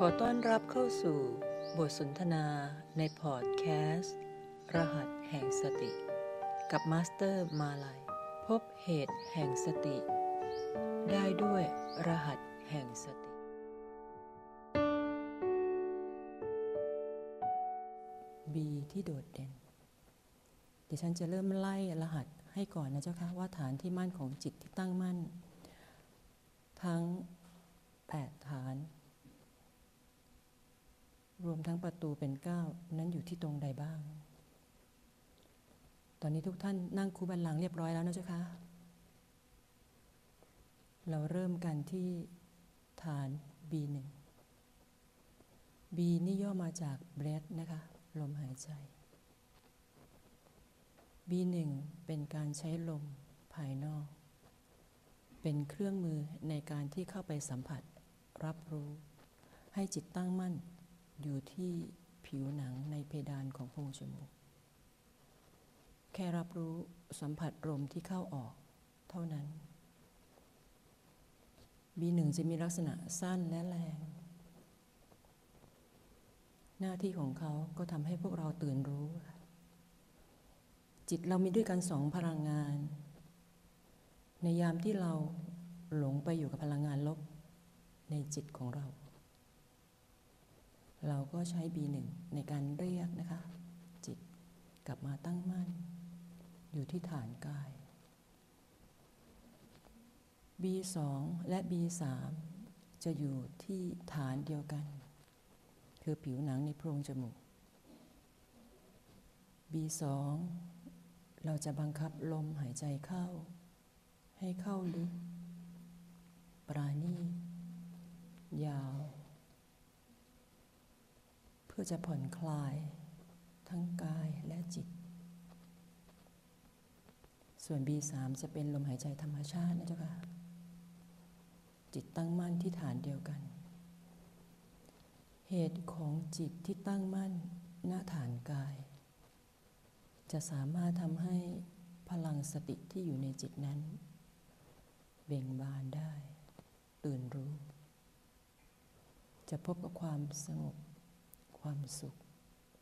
ขอต้อนรับเข้าสู่บทสนทนาในพอดแคสต์ รหัสแห่งสติ กับ Master มาลัยพบเหตุแห่งสติ ได้ด้วยรหัสแห่งสติ B ที่โดดเด่น เดี๋ยวฉันจะเริ่มไล่รหัสให้ก่อนนะเจ้าคะว่าฐานที่มั่นของจิตที่ตั้งมั่น ทั้ง 8 ฐาน รวมทั้งประตูเป็น9นั้นอยู่ที่ตรงใดบ้าง ตอนนี้ทุกท่านนั่งคูบันลังเรียบร้อยแล้วนะเจ้าคะเราเริ่มกันที่ฐาน B1 B นี่ย่อมาจาก breath นะคะ ลมหายใจ B1 เป็นการใช้ลมภายนอก เป็นเครื่องมือในการที่เข้าไปสัมผัส รับรู้ ให้จิตตั้งมั่น อยู่ที่ผิวหนังในเพดานของโพรงจมูก แค่รับรู้สัมผัสลมที่เข้าออก เท่านั้น B1 จะมีลักษณะสั้นและแรง หน้าที่ของเขาก็ทำให้พวกเราตื่นรู้ จิตเรามีด้วยกันสองพลังงาน ในยามที่เราหลงไปอยู่กับพลังงานลบในจิตของเรา เราก็ใช้ B1 ในการเรียกนะคะ จิตกลับมาตั้งมั่น อยู่ที่ฐานกาย B2 และ B3 จะอยู่ที่ฐานเดียวกัน คือผิวหนังในโพรงจมูก B2 เราจะบังคับลมหายใจเข้า ให้เข้าลึก ปราณียาว พื่อจะผ่อนคลายทั้งกายและจิต ส่วน B3 จะเป็นลมหายใจธรรมชาตินะเจ้าค่ะ จิตตั้งมั่นที่ฐานเดียวกัน เหตุของจิตที่ตั้งมั่นณฐานกาย จะสามารถทำให้พลังสติที่อยู่ในจิตนั้น เบ่งบานได้ ตื่นรู้ จะพบกับความสงบ ความสุข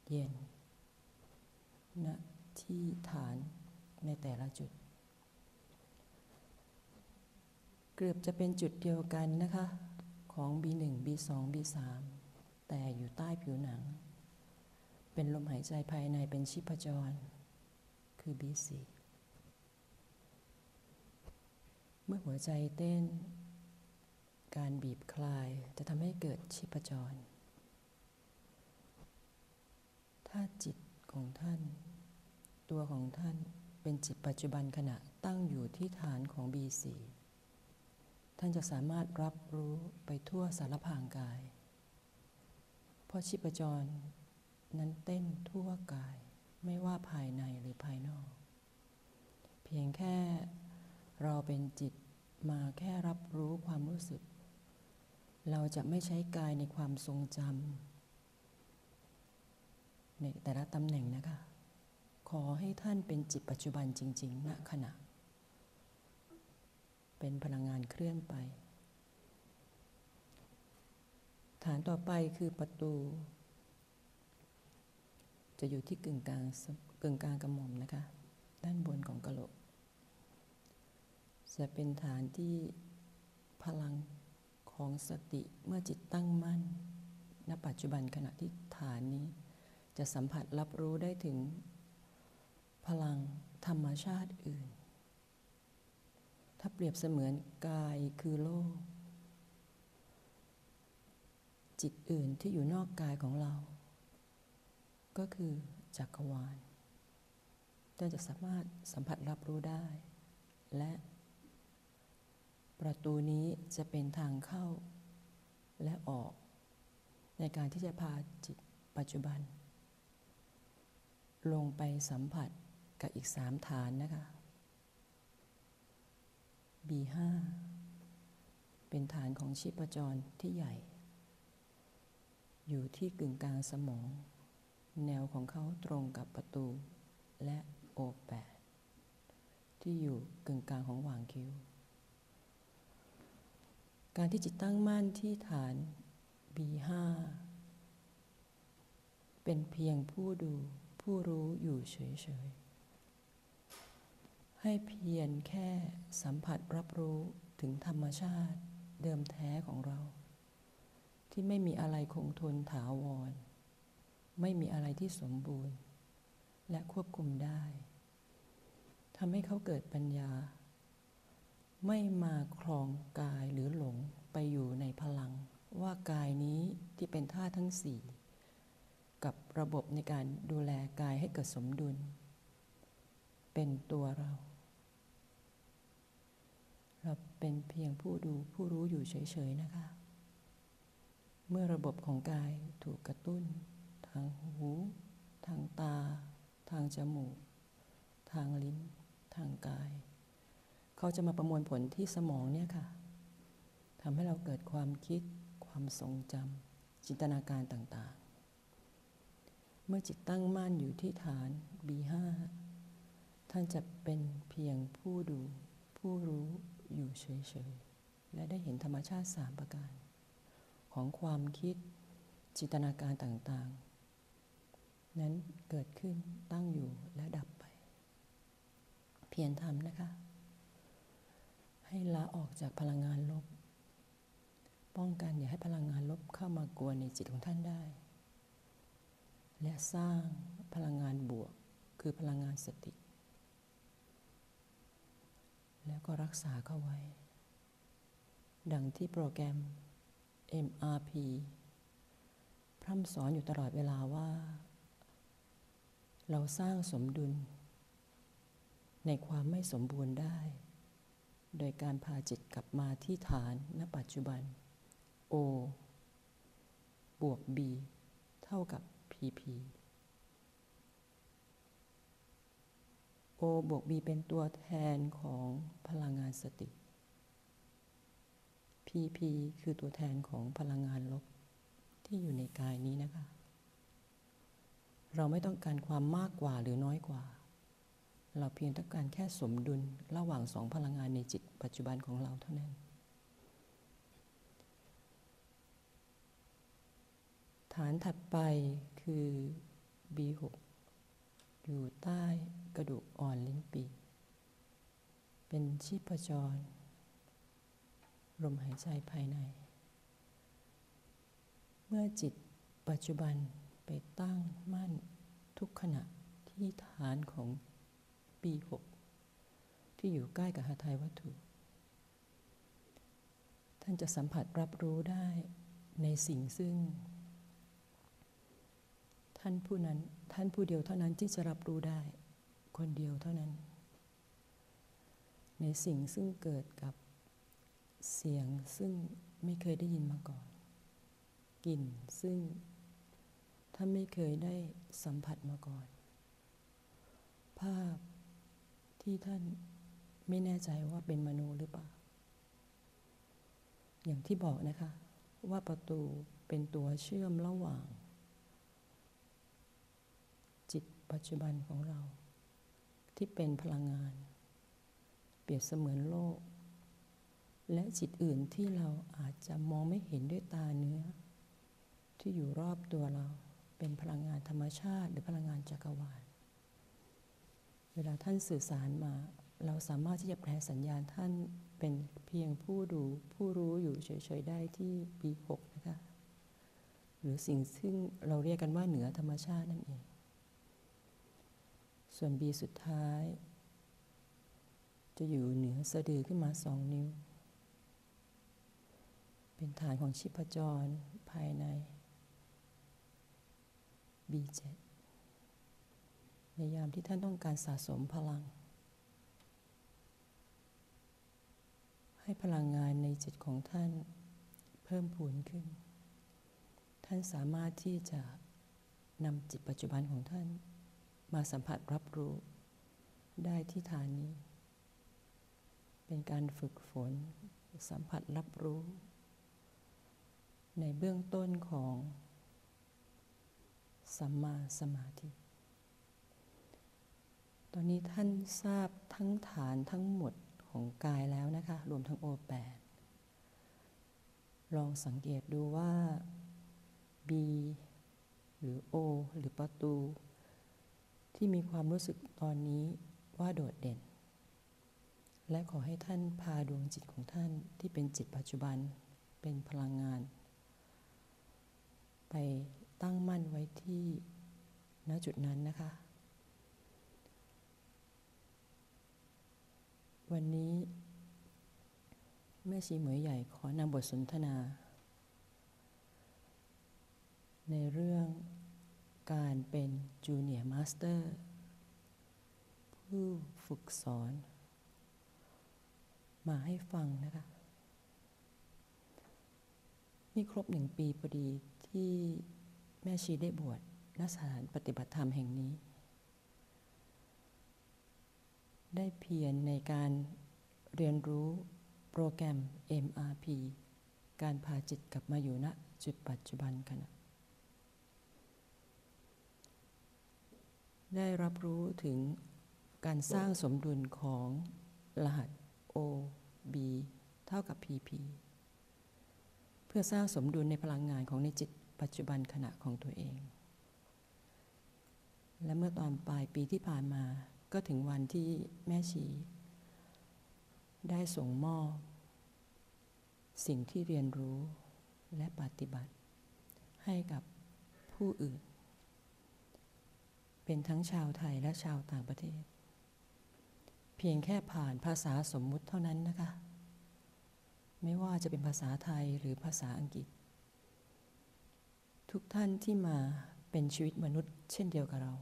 เย็นณที่ฐานในแต่ละจุด เกือบจะเป็นจุดเดียวกันนะคะ ของ B1 B2 B3 แต่อยู่ใต้ผิวหนัง เป็นลมหายใจภายในเป็นชีพจร คือ B4 เมื่อหัวใจเต้น การบีบคลายจะทำให้เกิดชีพจร ถ้าจิตของท่าน ตัวของท่านเป็นจิตปัจจุบันขณะตั้งอยู่ที่ฐานของ B4 ท่านจะสามารถรับรู้ไปทั่วสารพางกาย เพราะชีพจรนั้นเต้นทั่วกายไม่ว่าภายในหรือภายนอก เพียงแค่เราเป็นจิตมาแค่รับรู้ความรู้สึก เราจะไม่ใช้กายในความทรงจำ ในแต่ละตำแหน่งนะคะ ขอให้ท่านเป็นจิตปัจจุบันจริง ๆ ณขณะ เป็นพลังงานเคลื่อนไป ฐานต่อไปคือประตู จะอยู่ที่กึ่งกลางกึ่งกลางกระหม่อมนะคะ ด้านบนของกระโหลก จะเป็นฐานที่พลังของสติเมื่อจิตตั้งมั่น ณ ปัจจุบันขณะที่ฐานนี้ จะสัมผัสรับรู้ได้ถึง พลังธรรมชาติอื่น ถ้าเปรียบเสมือนกายคือโลก จิตอื่นที่อยู่นอกกายของเรา ก็คือจักรวาลท่านจะสามารถสัมผัสรับรู้ได้ และ ประตูนี้จะเป็นทางเข้าและออก ในการที่จะพาจิตปัจจุบัน ลงไปสัมผัสกับอีกสามฐานนะคะ B5 เป็นฐานของชีพจรที่ใหญ่ อยู่ที่กึ่งกลางสมอง แนวของเขาตรงกับประตู และโอแปดที่อยู่กึ่งกลางของหว่างคิ้ว การที่จิตตั้งมั่นที่ฐาน B5 เป็นเพียงผู้ดู ผู้รู้อยู่เฉยๆ ให้เพียงแค่สัมผัสรับรู้ถึงธรรมชาติเดิมแท้ของเรา ที่ไม่มีอะไรคงทนถาวร ไม่มีอะไรที่สมบูรณ์ และควบคุมได้ทำให้เขาเกิดปัญญา ไม่มาครองกายหรือหลงไปอยู่ในพลัง ว่ากายนี้ที่เป็นธาตุทั้งสี่ ระบบในการดูแลกายให้เกิดสมดุล เป็นตัวเรา เราเป็นเพียงผู้ดูผู้รู้อยู่เฉย ๆ นะคะ เมื่อระบบของกายถูกกระตุ้น ทางหู ทางตา ทางจมูก ทางลิ้น ทางกาย เขาจะมาประมวลผลที่สมองเนี่ยค่ะทำให้เราเกิดความคิด ความทรงจำจินตนาการต่างๆ เมื่อจิตตั้งมั่นอยู่ที่ฐาน B5 ท่านจะเป็นเพียงผู้ดู ผู้รู้อยู่เฉยๆ และได้เห็นธรรมชาติสามประการ ของความคิดจินตนาการต่างๆ นั้นเกิดขึ้นตั้งอยู่และดับไป เพียรทำนะคะ ให้ละออกจากพลังงานลบ ป้องกันอย่าให้พลังงานลบเข้ามากวนในจิตของท่านได้ และสร้างพลังงานบวก คือพลังงานสติ แล้วก็รักษาเข้าไว้ ดังที่โปรแกรม MRP พร่ำสอนอยู่ตลอดเวลาว่า เราสร้างสมดุล ในความไม่สมบูรณ์ได้ โดยการพาจิตกลับมาที่ฐานณปัจจุบัน O บวก B เท่ากับ PP O บวก B เป็นตัวแทนของพลังงานสติ PP คือตัวแทนของพลังงานลบที่อยู่ในกายนี้นะคะ เราไม่ต้องการความมากกว่าหรือน้อยกว่า เราเพียงต้องการแค่สมดุลระหว่างสองพลังงานในจิตปัจจุบันของเราเท่านั้น ฐานถัดไปคือ B6 อยู่ใต้กระดูกอ่อนลิ้นปีเป็นชีพจร ลมหายใจภายใน เมื่อจิตปัจจุบันไปตั้งมั่นทุกขณะที่ฐานของ B6 ที่อยู่ใกล้กับหาไทยวัตถุ ท่านจะสัมผัสรับรู้ได้ในสิ่งซึ่ง ท่านผู้นั้นท่านผู้เดียวเท่านั้นที่จะรับรู้ได้ คนเดียวเท่านั้น ในสิ่งซึ่งเกิดกับเสียงซึ่งไม่เคยได้ยินมาก่อน กลิ่นซึ่งท่านไม่เคยได้สัมผัสมาก่อน ภาพที่ท่านไม่แน่ใจว่าเป็นมโนหรือเปล่า อย่างที่บอกนะคะ ว่าประตูเป็นตัวเชื่อมระหว่าง จิต ปัจจุบันของเรา ที่เป็นพลังงาน เปรียบเสมือนโลก และจิตอื่นที่เราอาจจะมองไม่เห็นด้วยตาเนื้อ ที่อยู่รอบตัวเราเป็นพลังงานธรรมชาติ หรือพลังงานจักรวาล เวลาท่านสื่อสารมา เราสามารถที่จะแปลสัญญาณท่านเป็นเพียงผู้ดูผู้รู้อยู่เฉยๆได้ที่ B6 นะคะหรือสิ่งซึ่งเราเรียกกันว่าเหนือธรรมชาตินั่นเอง ส่วน B สุดท้าย จะอยู่เหนือสะดือขึ้นมาสองนิ้ว เป็นฐานของชิพจรภายใน B7 ในยามที่ท่านต้องการสะสมพลัง ให้พลังงานในจิตของท่านเพิ่มพูนขึ้น ท่านสามารถที่จะนำจิตปัจจุบันของท่าน มาสัมผัสรับรู้ ได้ที่ฐานนี้ เป็นการฝึกฝน สัมผัสรับรู้ ในเบื้องต้นของสัมมาสมาธิ ตอนนี้ท่านทราบทั้งฐานทั้งหมดของกายแล้วนะคะ รวมทั้งโอแปดลองสังเกตดูว่า B หรือ O หรือประตู ที่มีความรู้สึกตอนนี้ว่าโดดเด่น และขอให้ท่านพาดวงจิตของท่านที่เป็นจิตปัจจุบันเป็นพลังงาน ไปตั้งมั่นไว้ที่ณจุดนั้นนะคะ วันนี้ แม่ชีเหมยใหญ่ขอนำบทสนทนา ในเรื่อง การเป็น Junior Masterผู้ฝึกสอน มาให้ฟังนะคะ นี่ครบหนึ่งปีพอดีที่แม่ชีได้บวชณสถานปฏิบัติธรรมแห่งนี้ ได้เพียรในการเรียนรู้โปรแกรม MRP การพาจิตกลับมาอยู่ณจุดปัจจุบันขณะ ได้รับรู้ถึงการสร้างสมดุลของรหัส O B เท่ากับ PP เพื่อสร้างสมดุลในพลังงานของในจิตปัจจุบันขณะของตัวเอง และเมื่อตอนปลายปีที่ผ่านมาก็ถึงวันที่แม่ชี ได้ส่งมอบ สิ่งที่เรียนรู้และปฏิบัติ ให้กับผู้อื่น เป็นทั้งชาวไทยและชาวต่างประเทศ เพียงแค่ผ่านภาษาสมมุติเท่านั้นนะคะ ไม่ว่าจะเป็นภาษาไทยหรือภาษาอังกฤษ ทุกท่านที่มาเป็นชีวิตมนุษย์ เช่นเดียวกับเรา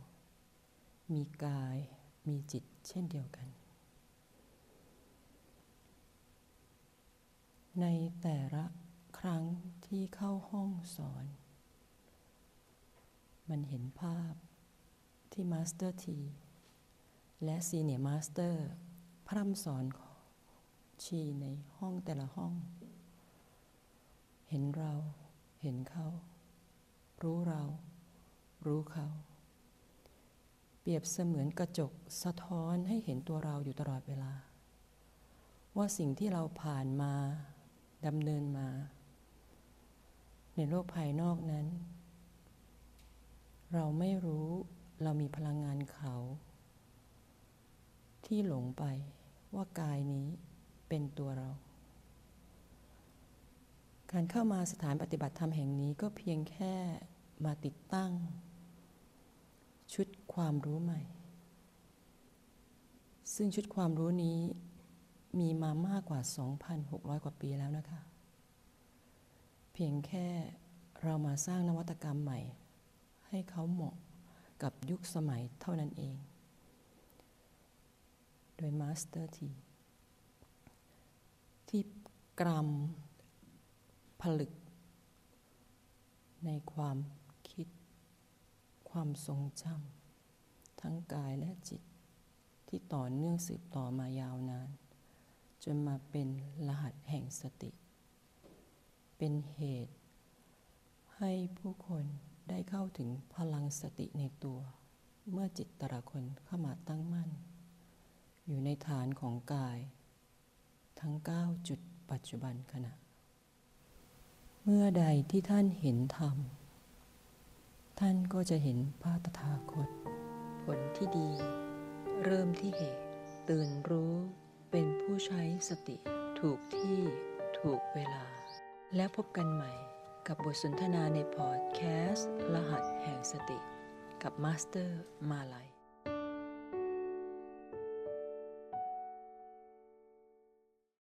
มีกายมีจิตเช่นเดียวกัน ในแต่ละครั้งที่เข้าห้องสอน มันเห็นภาพ ที่มาสเตอร์ทีและ senior master พร่ำสอนชีในห้องแต่ละห้อง เห็นเราเห็นเขา รู้เรา รู้เขา เปรียบเสมือนกระจกสะท้อนให้เห็นตัวเราอยู่ตลอดเวลา ว่าสิ่งที่เราผ่านมาดำเนินมา ในโลกภายนอกนั้น เราไม่รู้ เรามีพลังงานเขา ที่หลงไปว่ากายนี้เป็นตัวเรา การเข้ามาสถานปฏิบัติธรรมแห่งนี้ก็เพียงแค่มาติดตั้ง ชุดความรู้ใหม่ ซึ่งชุดความรู้นี้มีมามากกว่า 2,600 กว่าปีแล้วนะคะ เพียงแค่เรามาสร้างนวัตกรรมใหม่ ให้เขาเหมาะ กับยุคสมัยเท่านั้นเอง โดยมาสเตอร์ทีที่กรรมผลึก ในความคิด ความทรงจำทั้งกายและจิต ที่ต่อเนื่องสืบต่อมายาวนาน จนมาเป็นรหัสแห่งสติ เป็นเหตุให้ผู้คน ได้เข้าถึงพลังสติในตัว เมื่อจิตแต่ละคนเข้ามาตั้งมั่น อยู่ในฐานของกาย ทั้ง 9 จุดปัจจุบันขณะ เมื่อใดที่ท่านเห็นธรรม ท่านก็จะเห็นพระตถาคต ผลที่ดี เริ่มที่เหตุ ตื่นรู้เป็นผู้ใช้สติ ถูกที่ถูกเวลา แล้วพบกันใหม่ กับบทสนทนาในพอดแคสต์ รหัสแห่งสติ กับมาสเตอร์มาลัย